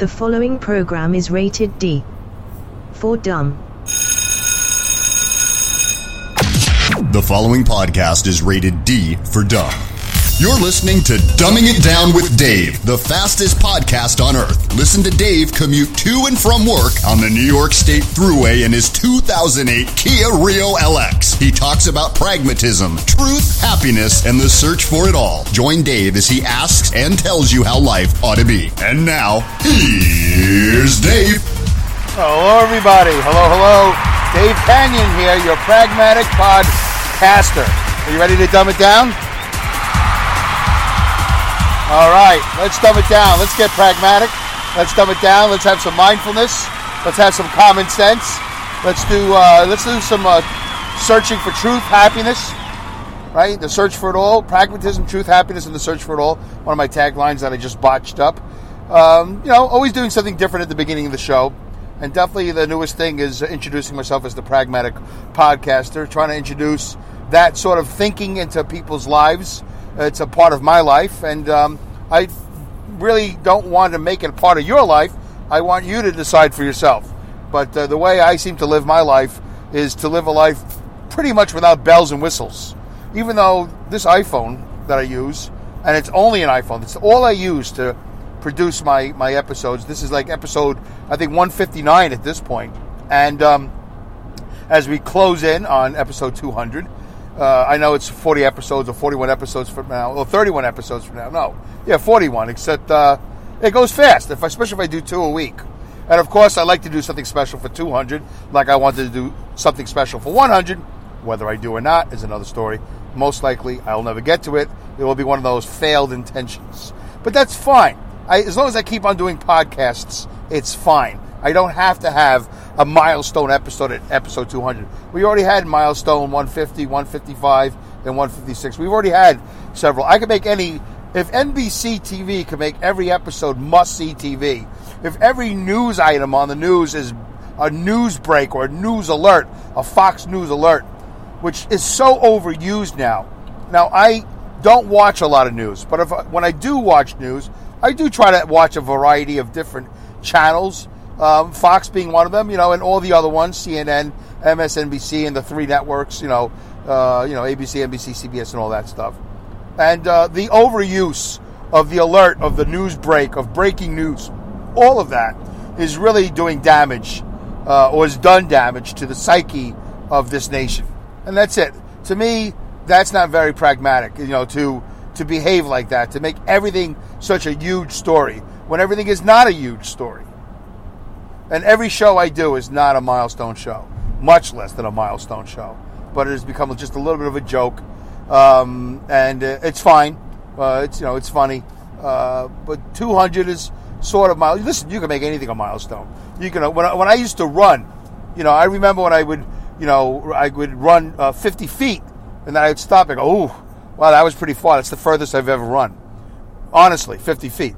The following program is rated D for dumb. The following podcast is rated D for dumb. You're listening to Dumbing It Down with Dave, the fastest podcast on earth. Listen to Dave commute to and from work on the New York State Thruway in his 2008 Kia Rio LX. He talks about pragmatism, truth, happiness, and the search for it all. Join Dave as he asks and tells you how life ought to be. And now, here's Dave. Hello, everybody. Hello, hello. Dave Kanyan here, your pragmatic podcaster. Are you ready to dumb it down? All right, let's dumb it down. Let's get pragmatic. Let's dumb it down. Let's have some mindfulness. Let's have some common sense. Let's do uh, let's do some uh, searching for truth, happiness. Right, the search for it all, pragmatism, truth, happiness, and the search for it all. One of my taglines that I just botched up. Um, you know, always doing something different at the beginning of the show. And definitely the newest thing is introducing myself as the pragmatic podcaster, trying to introduce that sort of thinking into people's lives. It's a part of my life, and um, I really don't want to make it a part of your life. I want you to decide for yourself. But uh, the way I seem to live my life is to live a life pretty much without bells and whistles. Even though this iPhone that I use, and it's only an iPhone, it's all I use to produce my, my episodes. This is like episode, I think, 159 at this point. And um, as we close in on episode 200, uh, I know it's 40 episodes or 41 episodes from now, or 31 episodes from now. No, yeah, 41. Except uh, it goes fast, if, I, especially if I do two a week. And of course, I like to do something special for 200, like I wanted to do something special for 100. Whether I do or not is another story. Most likely, I'll never get to it. It will be one of those failed intentions. But that's fine. I, as long as I keep on doing podcasts, it's fine. I don't have to have a milestone episode at episode 200. We already had milestone 150, 155, and 156. We've already had several. I could make any. If NBC TV could make every episode must see TV, if every news item on the news is a news break or a news alert, a Fox News alert, which is so overused now. Now, I don't watch a lot of news, but if when I do watch news, I do try to watch a variety of different channels um, Fox being one of them, you know, and all the other ones, CNN, MSNBC, and the three networks, you know, uh, you know, ABC, NBC, CBS, and all that stuff. And uh, the overuse of the alert, of the news break, of breaking news, all of that is really doing damage, uh, or has done damage to the psyche of this nation. And that's it. To me, that's not very pragmatic, you know, to to behave like that, to make everything such a huge story when everything is not a huge story. And every show I do is not a milestone show, much less than a milestone show. But it has become just a little bit of a joke, um, and uh, it's fine. Uh, it's you know it's funny, uh, but 200 is sort of mild. Listen, you can make anything a milestone. You can when I, when I used to run, you know, I remember when I would you know I would run uh, 50 feet, and then I would stop and go, "Ooh, wow, that was pretty far. That's the furthest I've ever run." Honestly, 50 feet,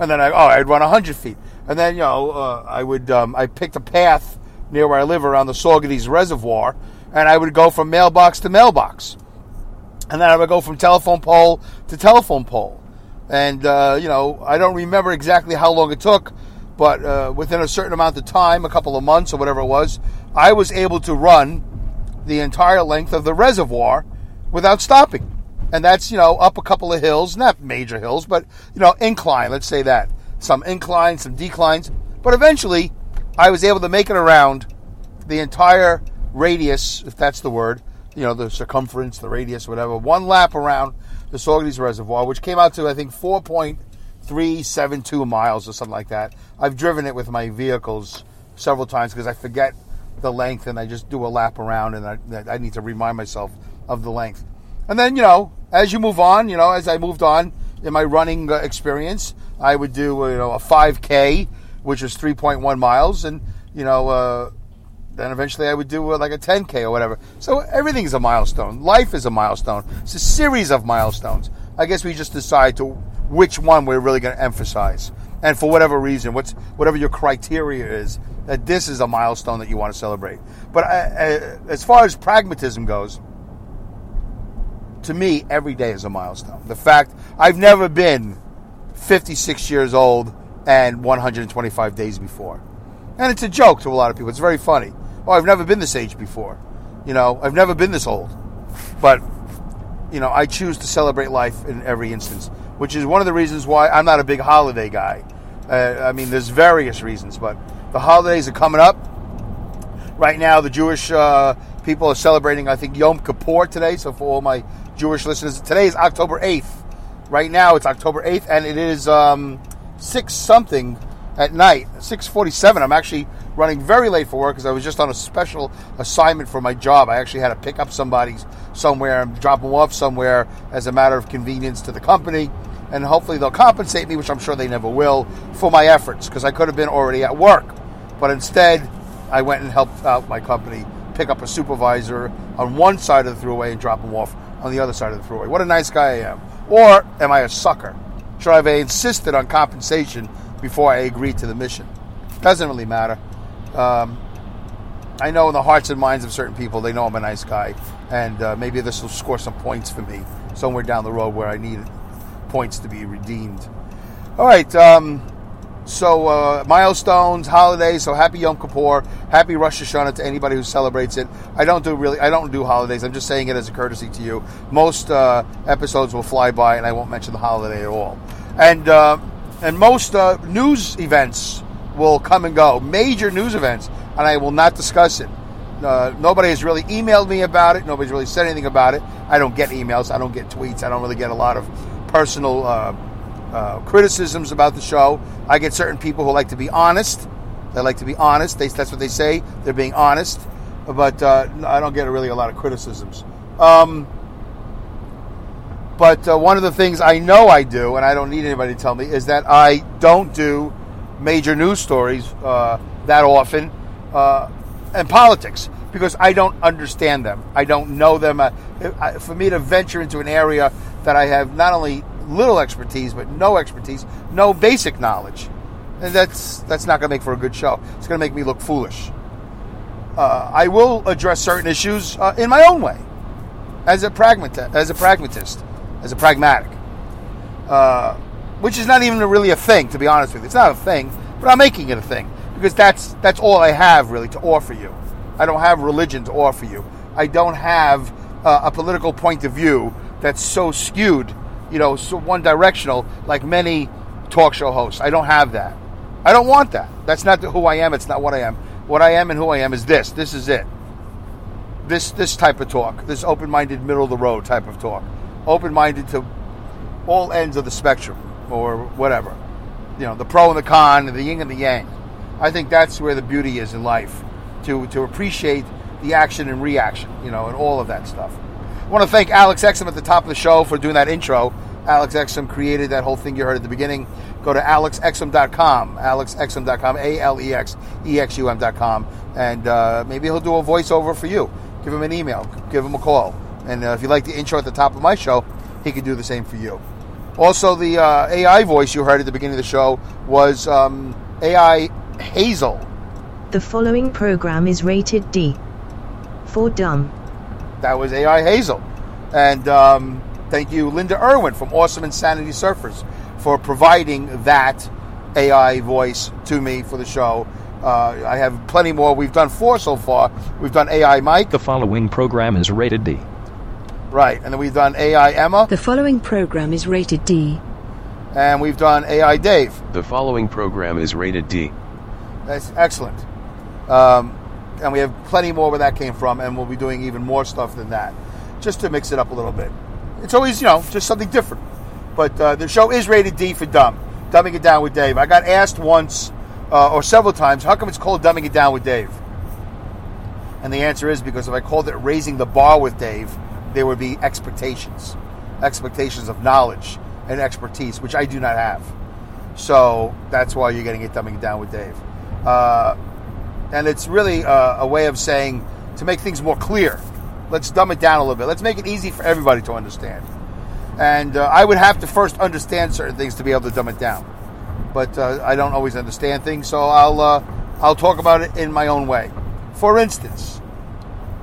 and then I oh I'd run 100 feet. And then, you know, uh, I would, um, I picked a path near where I live around the Saugerties Reservoir, and I would go from mailbox to mailbox. And then I would go from telephone pole to telephone pole. And, uh, you know, I don't remember exactly how long it took, but uh, within a certain amount of time, a couple of months or whatever it was, I was able to run the entire length of the reservoir without stopping. And that's, you know, up a couple of hills, not major hills, but, you know, incline, let's say that some inclines, some declines, but eventually I was able to make it around the entire radius, if that's the word, you know, the circumference, the radius, whatever, one lap around the Saugerties Reservoir, which came out to, I think, 4.372 miles or something like that. I've driven it with my vehicles several times because I forget the length and I just do a lap around and I, I need to remind myself of the length. And then, you know, as you move on, you know, as I moved on in my running uh, experience, I would do you know a 5K, which was 3.1 miles, and you know uh, then eventually I would do uh, like a 10K or whatever. So everything's a milestone. Life is a milestone. It's a series of milestones. I guess we just decide to which one we're really going to emphasize, and for whatever reason, what's whatever your criteria is, that this is a milestone that you want to celebrate. But I, uh, I, uh, as far as pragmatism goes to me, every day is a milestone. The fact I've never been 56 years old and 125 days before. And it's a joke to a lot of people. It's very funny. Oh, I've never been this age before. You know, I've never been this old. But, you know, I choose to celebrate life in every instance, which is one of the reasons why I'm not a big holiday guy. Uh, I mean, there's various reasons, but the holidays are coming up. Right now, the Jewish uh, people are celebrating, I think, Yom Kippur today. So, for all my Jewish listeners, today is October 8th. Right now, it's October 8th, and it is um, 6 something at night, 6:47. I'm actually running very late for work because I was just on a special assignment for my job. I actually had to pick up somebody somewhere and drop them off somewhere as a matter of convenience to the company, and hopefully they'll compensate me, which I'm sure they never will, for my efforts because I could have been already at work, but instead I went and helped out my company pick up a supervisor on one side of the Thruway and drop him off on the other side of the Thruway. What a nice guy I am. Or am I a sucker? Should I have insisted on compensation before I agreed to the mission. Doesn't really matter. Um, I know in the hearts and minds of certain people, they know I'm a nice guy, and uh, maybe this will score some points for me somewhere down the road where I need points to be redeemed. All right. Um, so uh, milestones, holidays. So happy Yom Kippur, happy Rosh Hashanah to anybody who celebrates it. I don't do really, I don't do holidays. I'm just saying it as a courtesy to you. Most uh, episodes will fly by, and I won't mention the holiday at all. And uh, and most uh, news events will come and go, major news events, and I will not discuss it. Uh, nobody has really emailed me about it. Nobody's really said anything about it. I don't get emails. I don't get tweets. I don't really get a lot of personal uh, criticisms about the show. I get certain people who like to be honest. They like to be honest. They, that's what they say. They're being honest. But uh, I don't get really a lot of criticisms. Um, but uh, one of the things I know I do, and I don't need anybody to tell me, is that I don't do major news stories uh, that often uh, and politics because I don't understand them. I don't know them. Uh, I, for me to venture into an area that I have not only little expertise but no expertise, no basic knowledge, and that's that's not going to make for a good show. It's going to make me look foolish. Uh, I will address certain issues uh, in my own way, as a pragmatist. As a pragmatist as a pragmatic, uh, which is not even really a thing, to be honest with you. It's not a thing, but I'm making it a thing because that's that's all I have really to offer you. I don't have religion to offer you. I don't have uh, a political point of view that's so skewed, you know, so one directional like many talk show hosts. I don't have that. I don't want that. That's not who I am. It's not what I am. What I am and who I am is this. This is it. This this type of talk. This open-minded, middle of the road type of talk open minded to all ends of the spectrum or whatever. You know, the pro and the con, the yin and the yang. I think that's where the beauty is in life to, to appreciate the action and reaction, you know, and all of that stuff. I want to thank Alex Exum at the top of the show for doing that intro. Alex Exum created that whole thing you heard at the beginning. Go to alexexum.com, alexexum.com, A L E X E X U M.com, and uh, maybe he'll do a voiceover for you. Give him an email, give him a call. And uh, if you like the intro at the top of my show, he could do the same for you. Also, the uh, AI voice you heard at the beginning of the show was um, AI Hazel. The following program is rated D for dumb. That was AI Hazel. And um, thank you, Linda Irwin from Awesome Insanity Surfers, for providing that AI voice to me for the show. Uh, I have plenty more. We've done four so far. We've done AI Mike. The following program is rated D. Right, and then we've done AI Emma, The following program is rated D. and we've done AI Dave. The following program is rated D. That's excellent. Um, and we have plenty more where that came from, and we'll be doing even more stuff than that, just to mix it up a little bit. It's always, you know, just something different. But uh, the show is rated D for dumb. Dumbing it down with Dave. I got asked once uh, or several times, how come it's called Dumbing It Down with Dave? And the answer is because if I called it Raising the Bar with Dave, there would be expectations, expectations of knowledge and expertise, which I do not have. So that's why you're getting it dumbing it down with Dave. Uh, and it's really a, a way of saying to make things more clear. Let's dumb it down a little bit. Let's make it easy for everybody to understand. And uh, I would have to first understand certain things to be able to dumb it down. But uh, I don't always understand things, so I'll uh, I'll talk about it in my own way. For instance,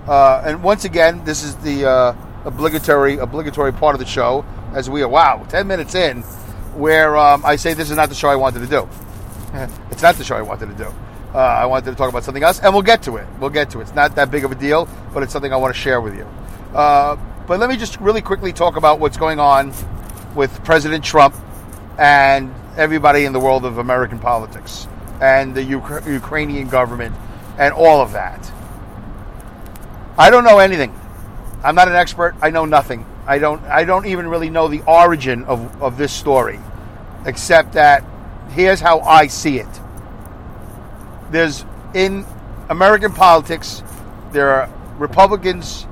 uh, and once again, this is the uh, obligatory obligatory part of the show, as we are wow, ten minutes in, where um, I say this is not the show I wanted to do. it's not the show I wanted to do. Uh, I wanted to talk about something else, and we'll get to it. We'll get to it. It's not that big of a deal, but it's something I want to share with you. Uh, but let me just really quickly talk about what's going on with President Trump and everybody in the world of American politics and the Uk- Ukrainian government and all of that. I don't know anything. I'm not an expert. I know nothing. I don't. I don't even really know the origin of, of this story, except that here's how I see it. There's in American politics, there are Republicans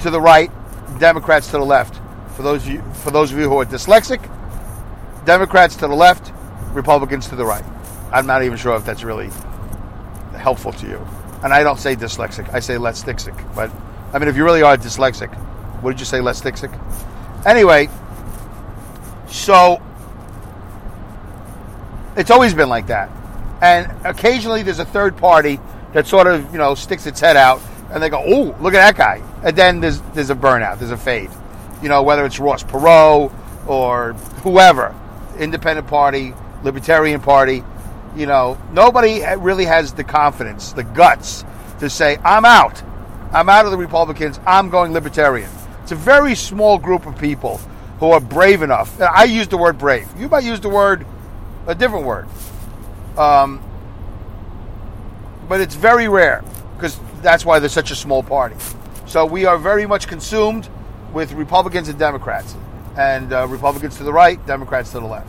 to the right, Democrats to the left. For those of you, for those of you who are dyslexic, Democrats to the left, Republicans to the right. I'm not even sure if that's really helpful to you. And I don't say dyslexic. I say less dyslexic. But I mean, if you really are dyslexic, what did you say, less dyslexic? Anyway, so it's always been like that. And occasionally there's a third party that sort of, you know, sticks its head out and they go, oh, look at that guy. And then there's, there's a burnout, there's a fade. You know, whether it's Ross Perot or whoever, Independent Party, Libertarian Party, you know, nobody really has the confidence, the guts to say, I'm out. I'm out of the Republicans. I'm going Libertarian. It's a very small group of people who are brave enough. I use the word brave. You might use the word, a different word. Um, but it's very rare because that's why they're such a small party. So we are very much consumed with Republicans and Democrats, and uh, Republicans to the right, Democrats to the left.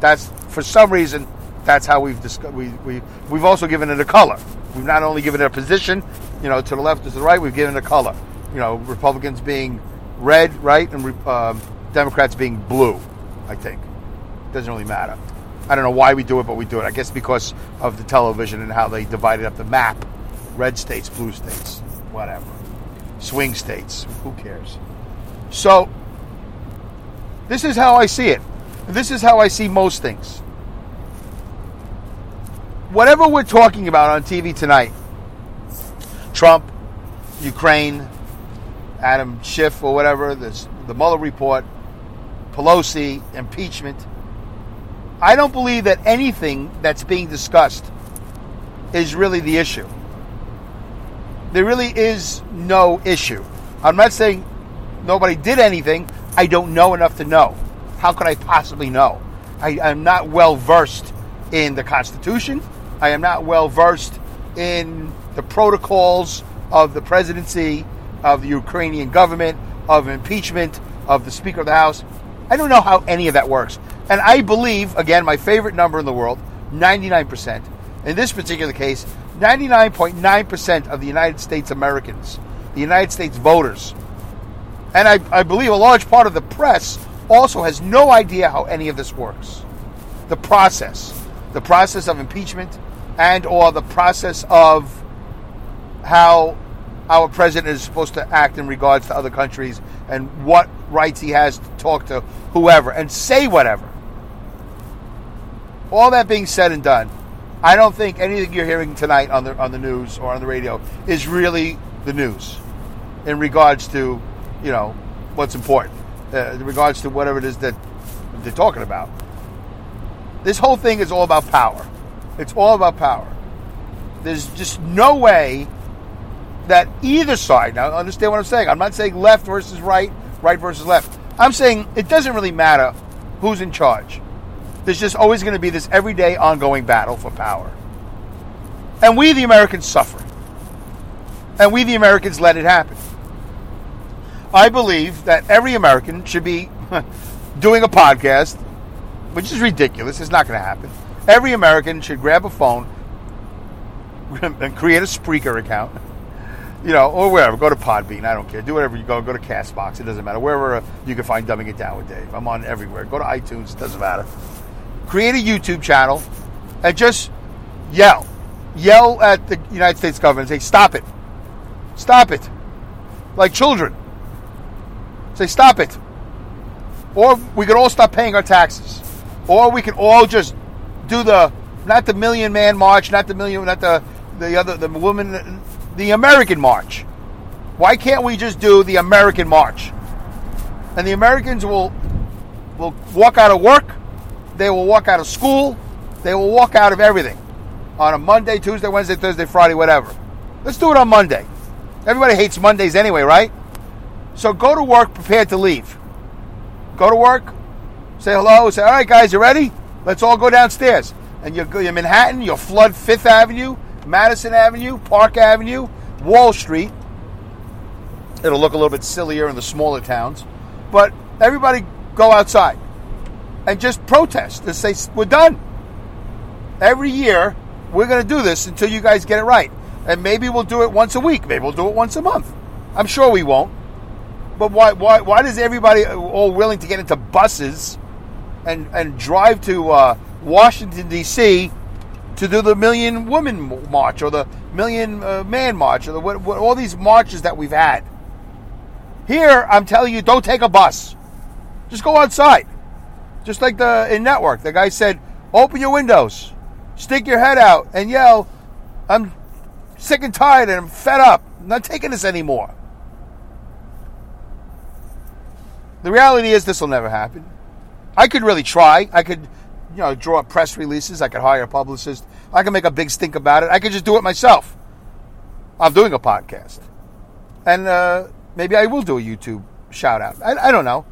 That's for some reason that's how we've discussed. We, we we've also given it a color. We've not only given it a position, you know, to the left or to the right. We've given it a color. You know, Republicans being red, right, and um, Democrats being blue. I think doesn't really matter. I don't know why we do it, but we do it. I guess because of the television and how they divided up the map: red states, blue states, whatever, swing states. Who cares? So this is how I see it. This is how I see most things whatever we're talking about on TV tonight Trump, Ukraine, Adam Schiff, or whatever, this, the Mueller report, Pelosi, impeachment. I don't believe that anything that's being discussed is really the issue. There really is no issue. I'm not saying nobody did anything. I don't know enough to know. How could I possibly know? I, am not well versed in the Constitution. I am not well versed in the protocols of the presidency, of the Ukrainian government, of impeachment, of the Speaker of the House. I don't know how any of that works. And I believe, again, my favorite number in the world, 99%. In this particular case, 99.9% of the United States Americans, the United States voters, and I, I believe a large part of the press also has no idea how any of this works. The process, the process of impeachment, and or the process of how our president is supposed to act in regards to other countries and what rights he has to talk to whoever and say whatever. All that being said and done, I don't think anything you're hearing tonight on the on the news or on the radio is really the news in regards to, you know, what's important, uh, in regards to whatever it is that they're talking about. This whole thing is all about power. It's all about power. There's just no way that either side, now understand what I'm saying. I'm not saying left versus right, right versus left. I'm saying it doesn't really matter who's in charge. There's just always going to be this everyday ongoing battle for power. And we, the Americans, suffer. And we, the Americans, let it happen. I believe that every American should be doing a podcast, which is ridiculous. It's not going to happen Every American should grab a phone and create a Spreaker account. You know, or wherever. Go to Podbean. I don't care. Do whatever you go. Go to Castbox. It doesn't matter. Wherever you can find Dumbing It Down with Dave. I'm on everywhere. Go to iTunes. It doesn't matter. Create a YouTube channel and just yell. Yell at the United States government say, stop it. Stop it. Like children. Say, stop it. Or we could all stop paying our taxes. Or we could all just do the not the Million Man March, not the million, not the the other the woman, the American March. Why can't we just do the American March? And the Americans will will walk out of work, they will walk out of school, They will walk out of everything on a Monday, Tuesday, Wednesday, Thursday, Friday, whatever. Let's do it on Monday. Everybody hates Mondays anyway, right? So go to work prepared to leave. Go to work, say hello, say, all right, guys, you ready? Let's all go downstairs. And you go in Manhattan, you'll flood Fifth Avenue, Madison Avenue, Park Avenue, Wall Street. It'll look a little bit sillier in the smaller towns. But everybody go outside and just protest and say, we're done. Every year, we're going to do this until you guys get it right. And maybe we'll do it once a week. Maybe we'll do it once a month. I'm sure we won't. But why, why, why does everybody all willing to get into buses and, and drive to uh, Washington, D.C. to do the Million Woman March or the Million uh, Man March or the, what, what, all these marches that we've had? Here, I'm telling you, don't take a bus. Just go outside. Just like the in network, the guy said, open your windows, stick your head out, and yell, I'm sick and tired and I'm fed up. I'm not taking this anymore. The reality is this will never happen. I could really try. I could, you know, draw up press releases. I could hire a publicist. I could make a big stink about it. I could just do it myself. I'm doing a podcast. And uh, maybe I will do a YouTube shout out. I, I don't know.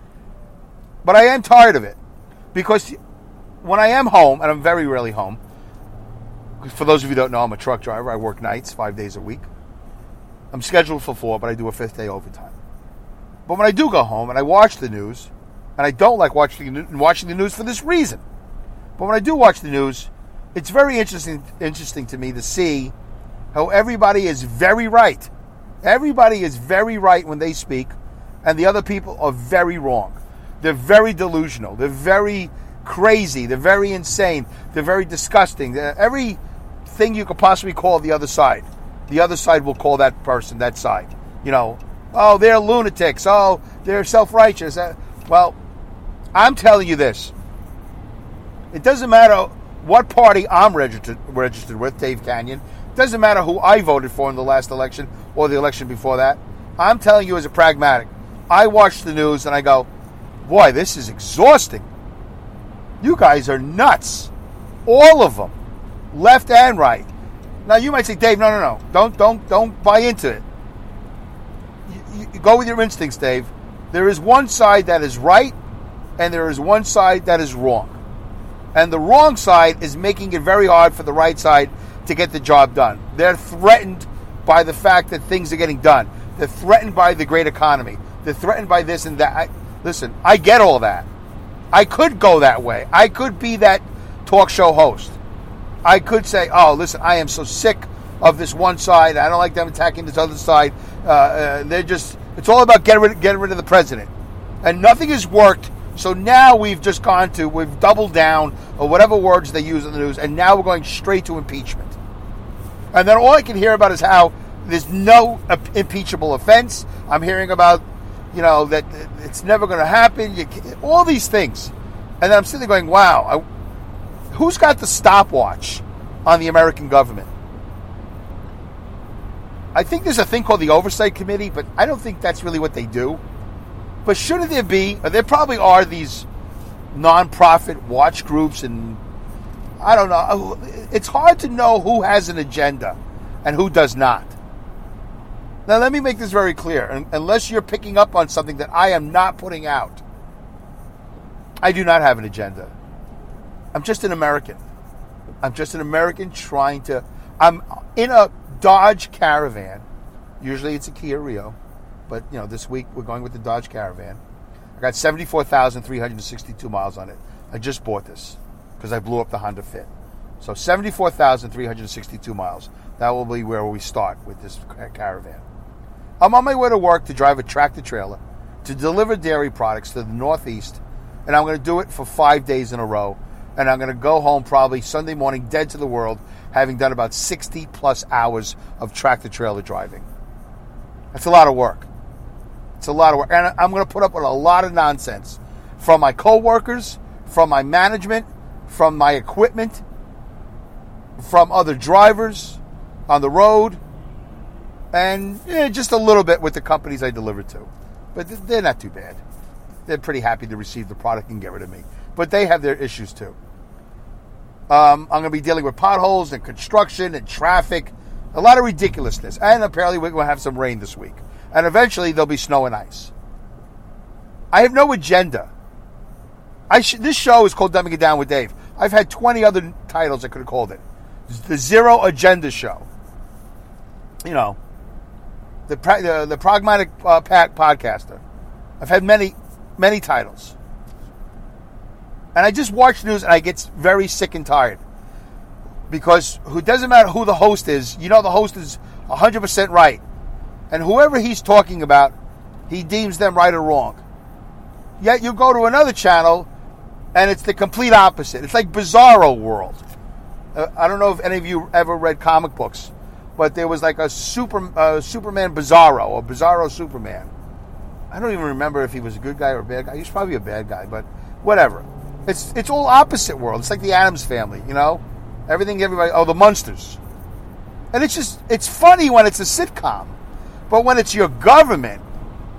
But I am tired of it. Because when I am home, and I'm very rarely home, for those of you who don't know, I'm a truck driver. I work nights, five days a week. I'm scheduled for four, but I do a fifth day overtime. But when I do go home and I watch the news, and I don't like watching watching the news for this reason, but when I do watch the news, it's very interesting interesting to me to see how everybody is very right. Everybody is very right when they speak, and the other people are very wrong. They're very delusional. They're very crazy. They're very insane. They're very disgusting. They're, you could possibly call the other side, the other side will call that person that side. You know, oh, they're lunatics. Oh, they're self righteous. Uh, well, I'm telling you this. It doesn't matter what party I'm registered registered with, Dave Kanyan. It doesn't matter who I voted for in the last election or the election before that. I'm telling you as a pragmatic. I watch the news and I go, boy, this is exhausting. You guys are nuts. All of them. Left and right. Now you might say, Dave, no, no, no. Don't don't don't buy into it. You, you go with your instincts, Dave. There is one side that is right and there is one side that is wrong. And the wrong side is making it very hard for the right side to get the job done. They're threatened by the fact that things are getting done. They're threatened by the great economy. They're threatened by this and that. Listen, I get all that. I could go that way. I could be that talk show host. I could say, "Oh, listen, I am so sick of this one side. I don't like them attacking this other side. Uh, uh, they're just. It's all about getting rid, getting rid of the president, and nothing has worked. So now we've just gone to we've doubled down or whatever words they use in the news, and now we're going straight to impeachment. And then all I can hear about is how there's no impeachable offense. I'm hearing about you know, that it's never going to happen. You, all these things. And I'm sitting there going, wow, I, who's got the stopwatch on the American government? I think there's a thing called the Oversight Committee, but I don't think that's really what they do. But shouldn't there be, uh, there probably are these nonprofit watch groups, and I don't know. Uh, it's hard to know who has an agenda and who does not. Now, let me make this very clear. Unless you're picking up on something that I am not putting out, I do not have an agenda. I'm just an American. I'm just an American trying to. I'm in a Dodge Caravan. Usually it's a Kia Rio, but you know this week we're going with the Dodge Caravan. I got 74,362 miles on it. I just bought this because I blew up the Honda Fit. So 74,362 miles. That will be where we start with this caravan. I'm on my way to work to drive a tractor trailer to deliver dairy products to the Northeast, and I'm going to do it for five days in a row. And I'm going to go home probably Sunday morning, dead to the world, having done about 60 plus hours of tractor trailer driving. That's a lot of work. It's a lot of work. And I'm going to put up with a lot of nonsense from my coworkers, from my management, from my equipment, from other drivers on the road and eh, just a little bit with the companies I deliver to. But they're not too bad. They're pretty happy to receive the product and get rid of me. But they have their issues too. Um, I'm going to be dealing with potholes and construction and traffic, a lot of ridiculousness. And apparently, we're going to have some rain this week. And eventually, there'll be snow and ice. I have no agenda. I sh- this show is called Dumbing It Down with Dave. I've had 20 other titles I could have called it. The Zero Agenda Show. You know, the the, the pragmatic uh, pack podcaster. I've had many many titles, and I just watch news and I get very sick and tired because who doesn't matter who the host is. You know the host is 100 percent right, and whoever he's talking about, he deems them right or wrong. Yet you go to another channel, and it's the complete opposite. It's like Bizarro World. Uh, I don't know if any of you ever read comic books, but there was like a super uh, Superman Bizarro, or Bizarro Superman. I don't even remember if he was a good guy or a bad guy. He's probably a bad guy, but whatever. It's it's all opposite world. It's like the Addams family, you know. Everything, everybody. Oh, the Munsters, and it's just it's funny when it's a sitcom, but when it's your government,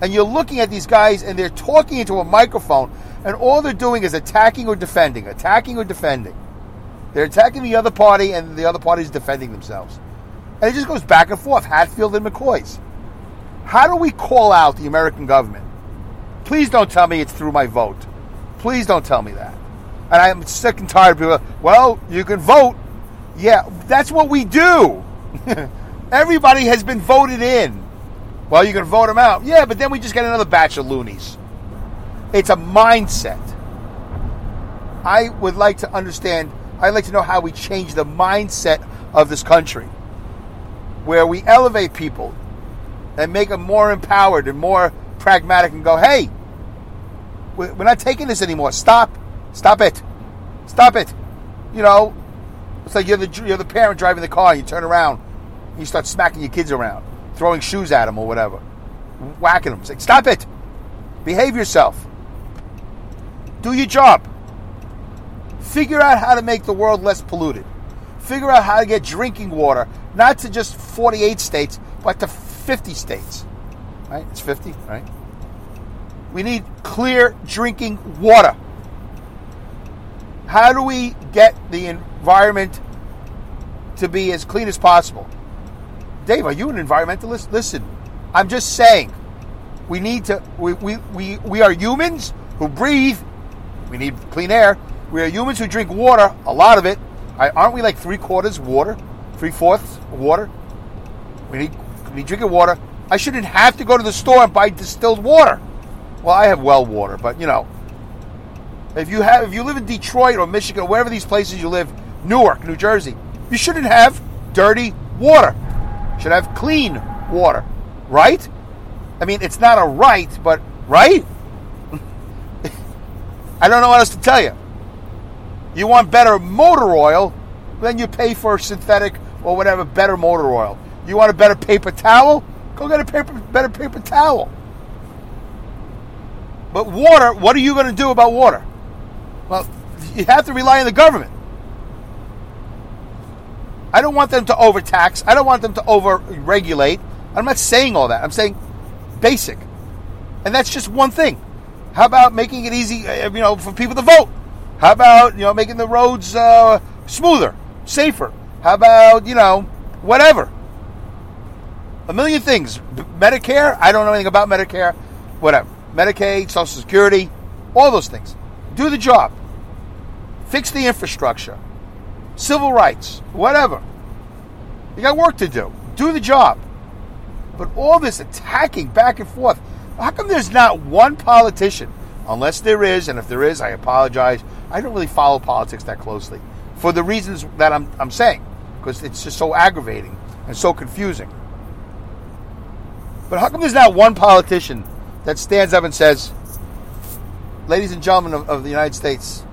and you're looking at these guys and they're talking into a microphone, and all they're doing is attacking or defending, attacking or defending. They're attacking the other party, and the other party is defending themselves. And it just goes back and forth, Hatfield and McCoy's. How do we call out the American government? Please don't tell me it's through my vote. Please don't tell me that. And I'm sick and tired of people. Well, you can vote. Yeah, that's what we do. Everybody has been voted in. Well, you can vote them out. Yeah, but then we just get another batch of loonies. It's a mindset. I would like to understand, I'd like to know how we change the mindset of this country, where we elevate people and make them more empowered and more pragmatic and go, hey, we're not taking this anymore. Stop. Stop it. Stop it. You know, it's like you're the, you're the parent driving the car and you turn around and you start smacking your kids around, throwing shoes at them or whatever, whacking them. It's like, stop it. Behave yourself. Do your job. Figure out how to make the world less polluted. Figure out how to get drinking water, not to just 48 states, but to 50 states. Right? It's 50, right? We need clear drinking water. How do we get the environment to be as clean as possible? Dave, are you an environmentalist? Listen, I'm just saying we need to we, we, we, we are humans who breathe. We need clean air. We are humans who drink water, a lot of it. Aren't we like three quarters water? Three fourths water? We need we need drinking water. I shouldn't have to go to the store and buy distilled water. Well, I have well water, but you know, if you have if you live in Detroit or Michigan or wherever these places you live, Newark, New Jersey, you shouldn't have dirty water. You should have clean water, right? I mean, it's not a right, but right? I don't know what else to tell you. You want better motor oil, then you pay for synthetic or whatever better motor oil. You want a better paper towel? Go get a paper, better paper towel. But water, what are you going to do about water? Well, you have to rely on the government. I don't want them to overtax. I don't want them to over regulate. I'm not saying all that. I'm saying basic. And that's just one thing. How about making it easy, uh, you know, for people to vote? How about, you know, making the roads uh, smoother, safer? How about, you know, whatever? A million things. Medicare, I don't know anything about Medicare. Whatever. Medicaid, Social Security, all those things. Do the job. Fix the infrastructure. Civil rights, whatever. You got work to do. Do the job. But all this attacking back and forth, how come there's not one politician, unless there is, and if there is, I apologize. I don't really follow politics that closely for the reasons that I'm, I'm saying, because it's just so aggravating and so confusing. But how come there's not one politician that stands up and says, Ladies and gentlemen of, of the United States,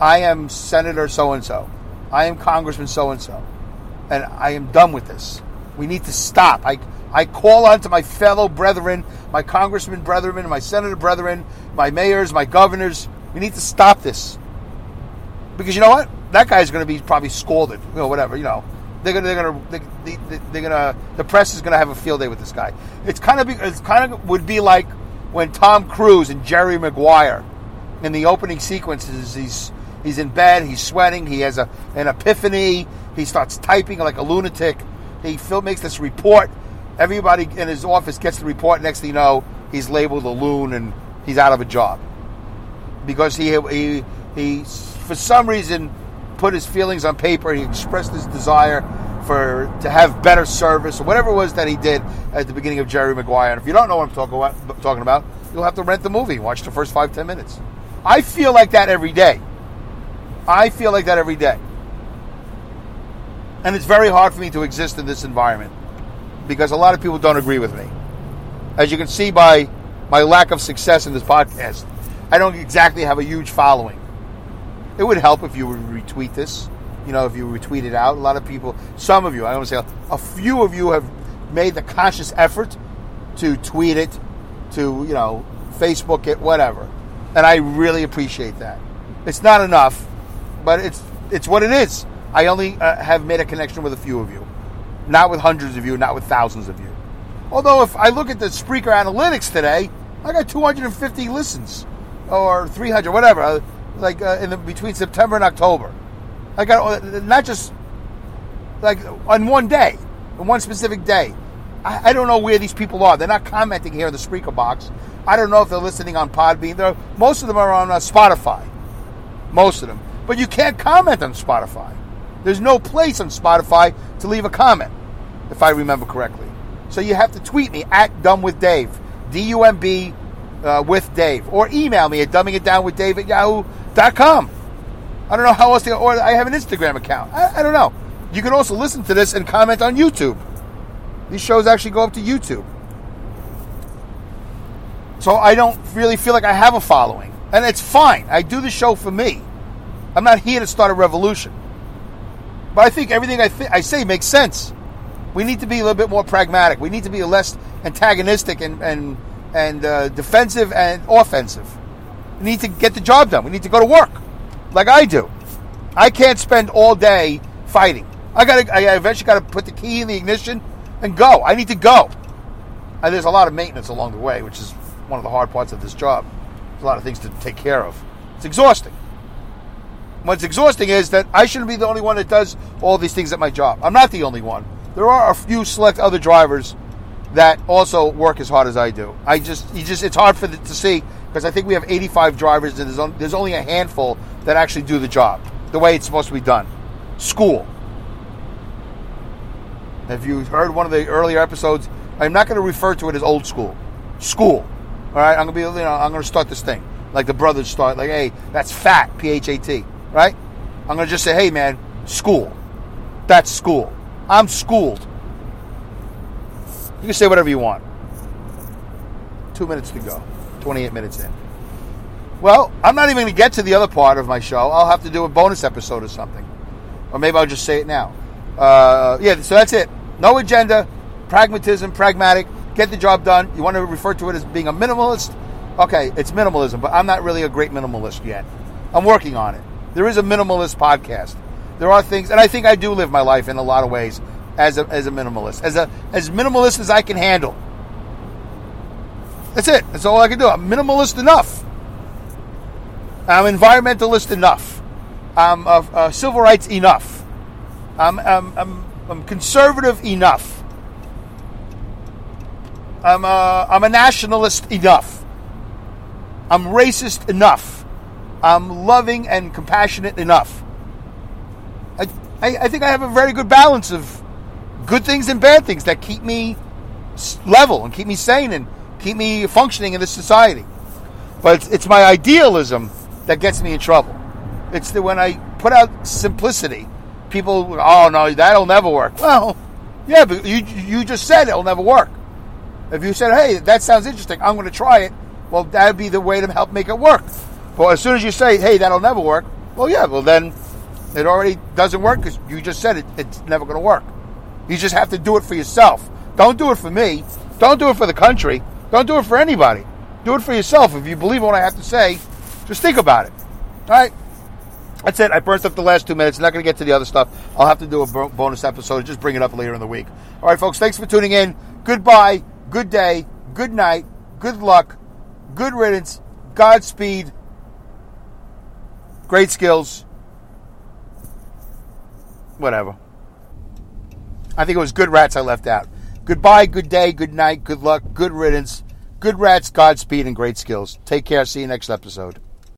I am Senator so and so. I am Congressman so and so. And I am done with this. We need to stop. I, I call on to my fellow brethren, my congressmen brethren, my senator brethren, my mayors, my governors. We need to stop this. Because you know what? That guy's going to be probably scolded. You know, whatever. You know, they're gonna, they're gonna, they, they, they're gonna. The press is gonna have a field day with this guy. It's kind of, it's kind of would be like when Tom Cruise and Jerry Maguire, in the opening sequences, he's He's in bed. He's sweating. He has a, an epiphany. He starts typing like a lunatic. He fil- makes this report. Everybody in his office gets the report. Next thing you know, he's labeled a loon and he's out of a job because he he he for some reason put his feelings on paper. He expressed his desire for to have better service or whatever it was that he did at the beginning of Jerry Maguire. And if you don't know what I'm talking about, talking about, you'll have to rent the movie, watch the first five ten minutes. I feel like that every day. I feel like that every day. And it's very hard for me to exist in this environment because a lot of people don't agree with me. As you can see by my lack of success in this podcast, I don't exactly have a huge following. It would help if you would retweet this. You know, if you retweet it out. A lot of people, some of you, I to say a few of you have made the conscious effort to tweet it, to, you know, Facebook it, whatever. And I really appreciate that. It's not enough, but it's it's what it is. I only uh, have made a connection with a few of you, not with hundreds of you, not with thousands of you. Although if I look at the Spreaker analytics today, I got 250 listens or 300, whatever, uh, like uh, in the, between September and October. I got not just like on one day, on one specific day. I, I don't know where these people are. They're not commenting here in the Spreaker box. I don't know if they're listening on Podbean. They're, most of them are on uh, Spotify. Most of them. But you can't comment on Spotify. There's no place on Spotify to leave a comment, if I remember correctly. So you have to tweet me at Dumb with Dave, D U M B uh, with Dave, or email me at dumbingitdownwithdave at yahoo.com. I don't know how else to, or I have an Instagram account. I, I don't know. You can also listen to this and comment on YouTube. These shows actually go up to YouTube. So I don't really feel like I have a following. And it's fine. I do the show for me. I'm not here to start a revolution. But I think everything I, th- I say makes sense. We need to be a little bit more pragmatic. We need to be less antagonistic and, and, and uh, defensive and offensive. We need to get the job done. We need to go to work like I do. I can't spend all day fighting. I got I eventually got to put the key in the ignition and go. I need to go. And there's a lot of maintenance along the way, which is one of the hard parts of this job. There's a lot of things to take care of. It's exhausting. What's exhausting is that I shouldn't be the only one that does all these things at my job. I'm not the only one. There are a few select other drivers that also work as hard as I do. I just, you just, it's hard for the, to see because I think we have 85 drivers and there's, on, there's only a handful that actually do the job the way it's supposed to be done. School. If you heard one of the earlier episodes, I'm not going to refer to it as old school. School. All right, I'm going to be, you know, I'm going to start this thing like the brothers start. Like, hey, that's fat, P H A T. Right? I'm going to just say, hey, man, school. That's school. I'm schooled. You can say whatever you want. Two minutes to go. 28 minutes in. Well, I'm not even going to get to the other part of my show. I'll have to do a bonus episode or something. Or maybe I'll just say it now. Uh, yeah, so that's it. No agenda, pragmatism, pragmatic, get the job done. You want to refer to it as being a minimalist? Okay, it's minimalism, but I'm not really a great minimalist yet. I'm working on it. There is a minimalist podcast. There are things, and I think I do live my life in a lot of ways as a, as a minimalist, as a as minimalist as I can handle. That's it. That's all I can do. I'm minimalist enough. I'm environmentalist enough. I'm uh, uh, civil rights enough. I'm, I'm, I'm, I'm conservative enough. I'm a, uh, I'm a nationalist enough. I'm racist enough. I'm loving and compassionate enough. I, I, I think I have a very good balance of good things and bad things that keep me level and keep me sane and keep me functioning in this society. But it's, it's my idealism that gets me in trouble. It's when I put out simplicity, people, oh no, that'll never work. Well, yeah, but you you just said it'll never work. If you said, hey, that sounds interesting, I'm going to try it. Well, that'd be the way to help make it work. But as soon as you say, hey, that'll never work, well, yeah, well then it already doesn't work because you just said it, it's never going to work. You just have to do it for yourself. Don't do it for me. Don't do it for the country. Don't do it for anybody. Do it for yourself. If you believe what I have to say, just think about it. All right? That's it. I burnt up the last two minutes. Not going to get to the other stuff. I'll have to do a bonus episode. Just bring it up later in the week. All right, folks. Thanks for tuning in. Goodbye. Good day. Good night. Good luck. Good riddance. Godspeed. Great skills. Whatever. I think it was good rats I left out. Goodbye, good day, good night, good luck, good riddance, good rats, Godspeed, and great skills. Take care. See you next episode.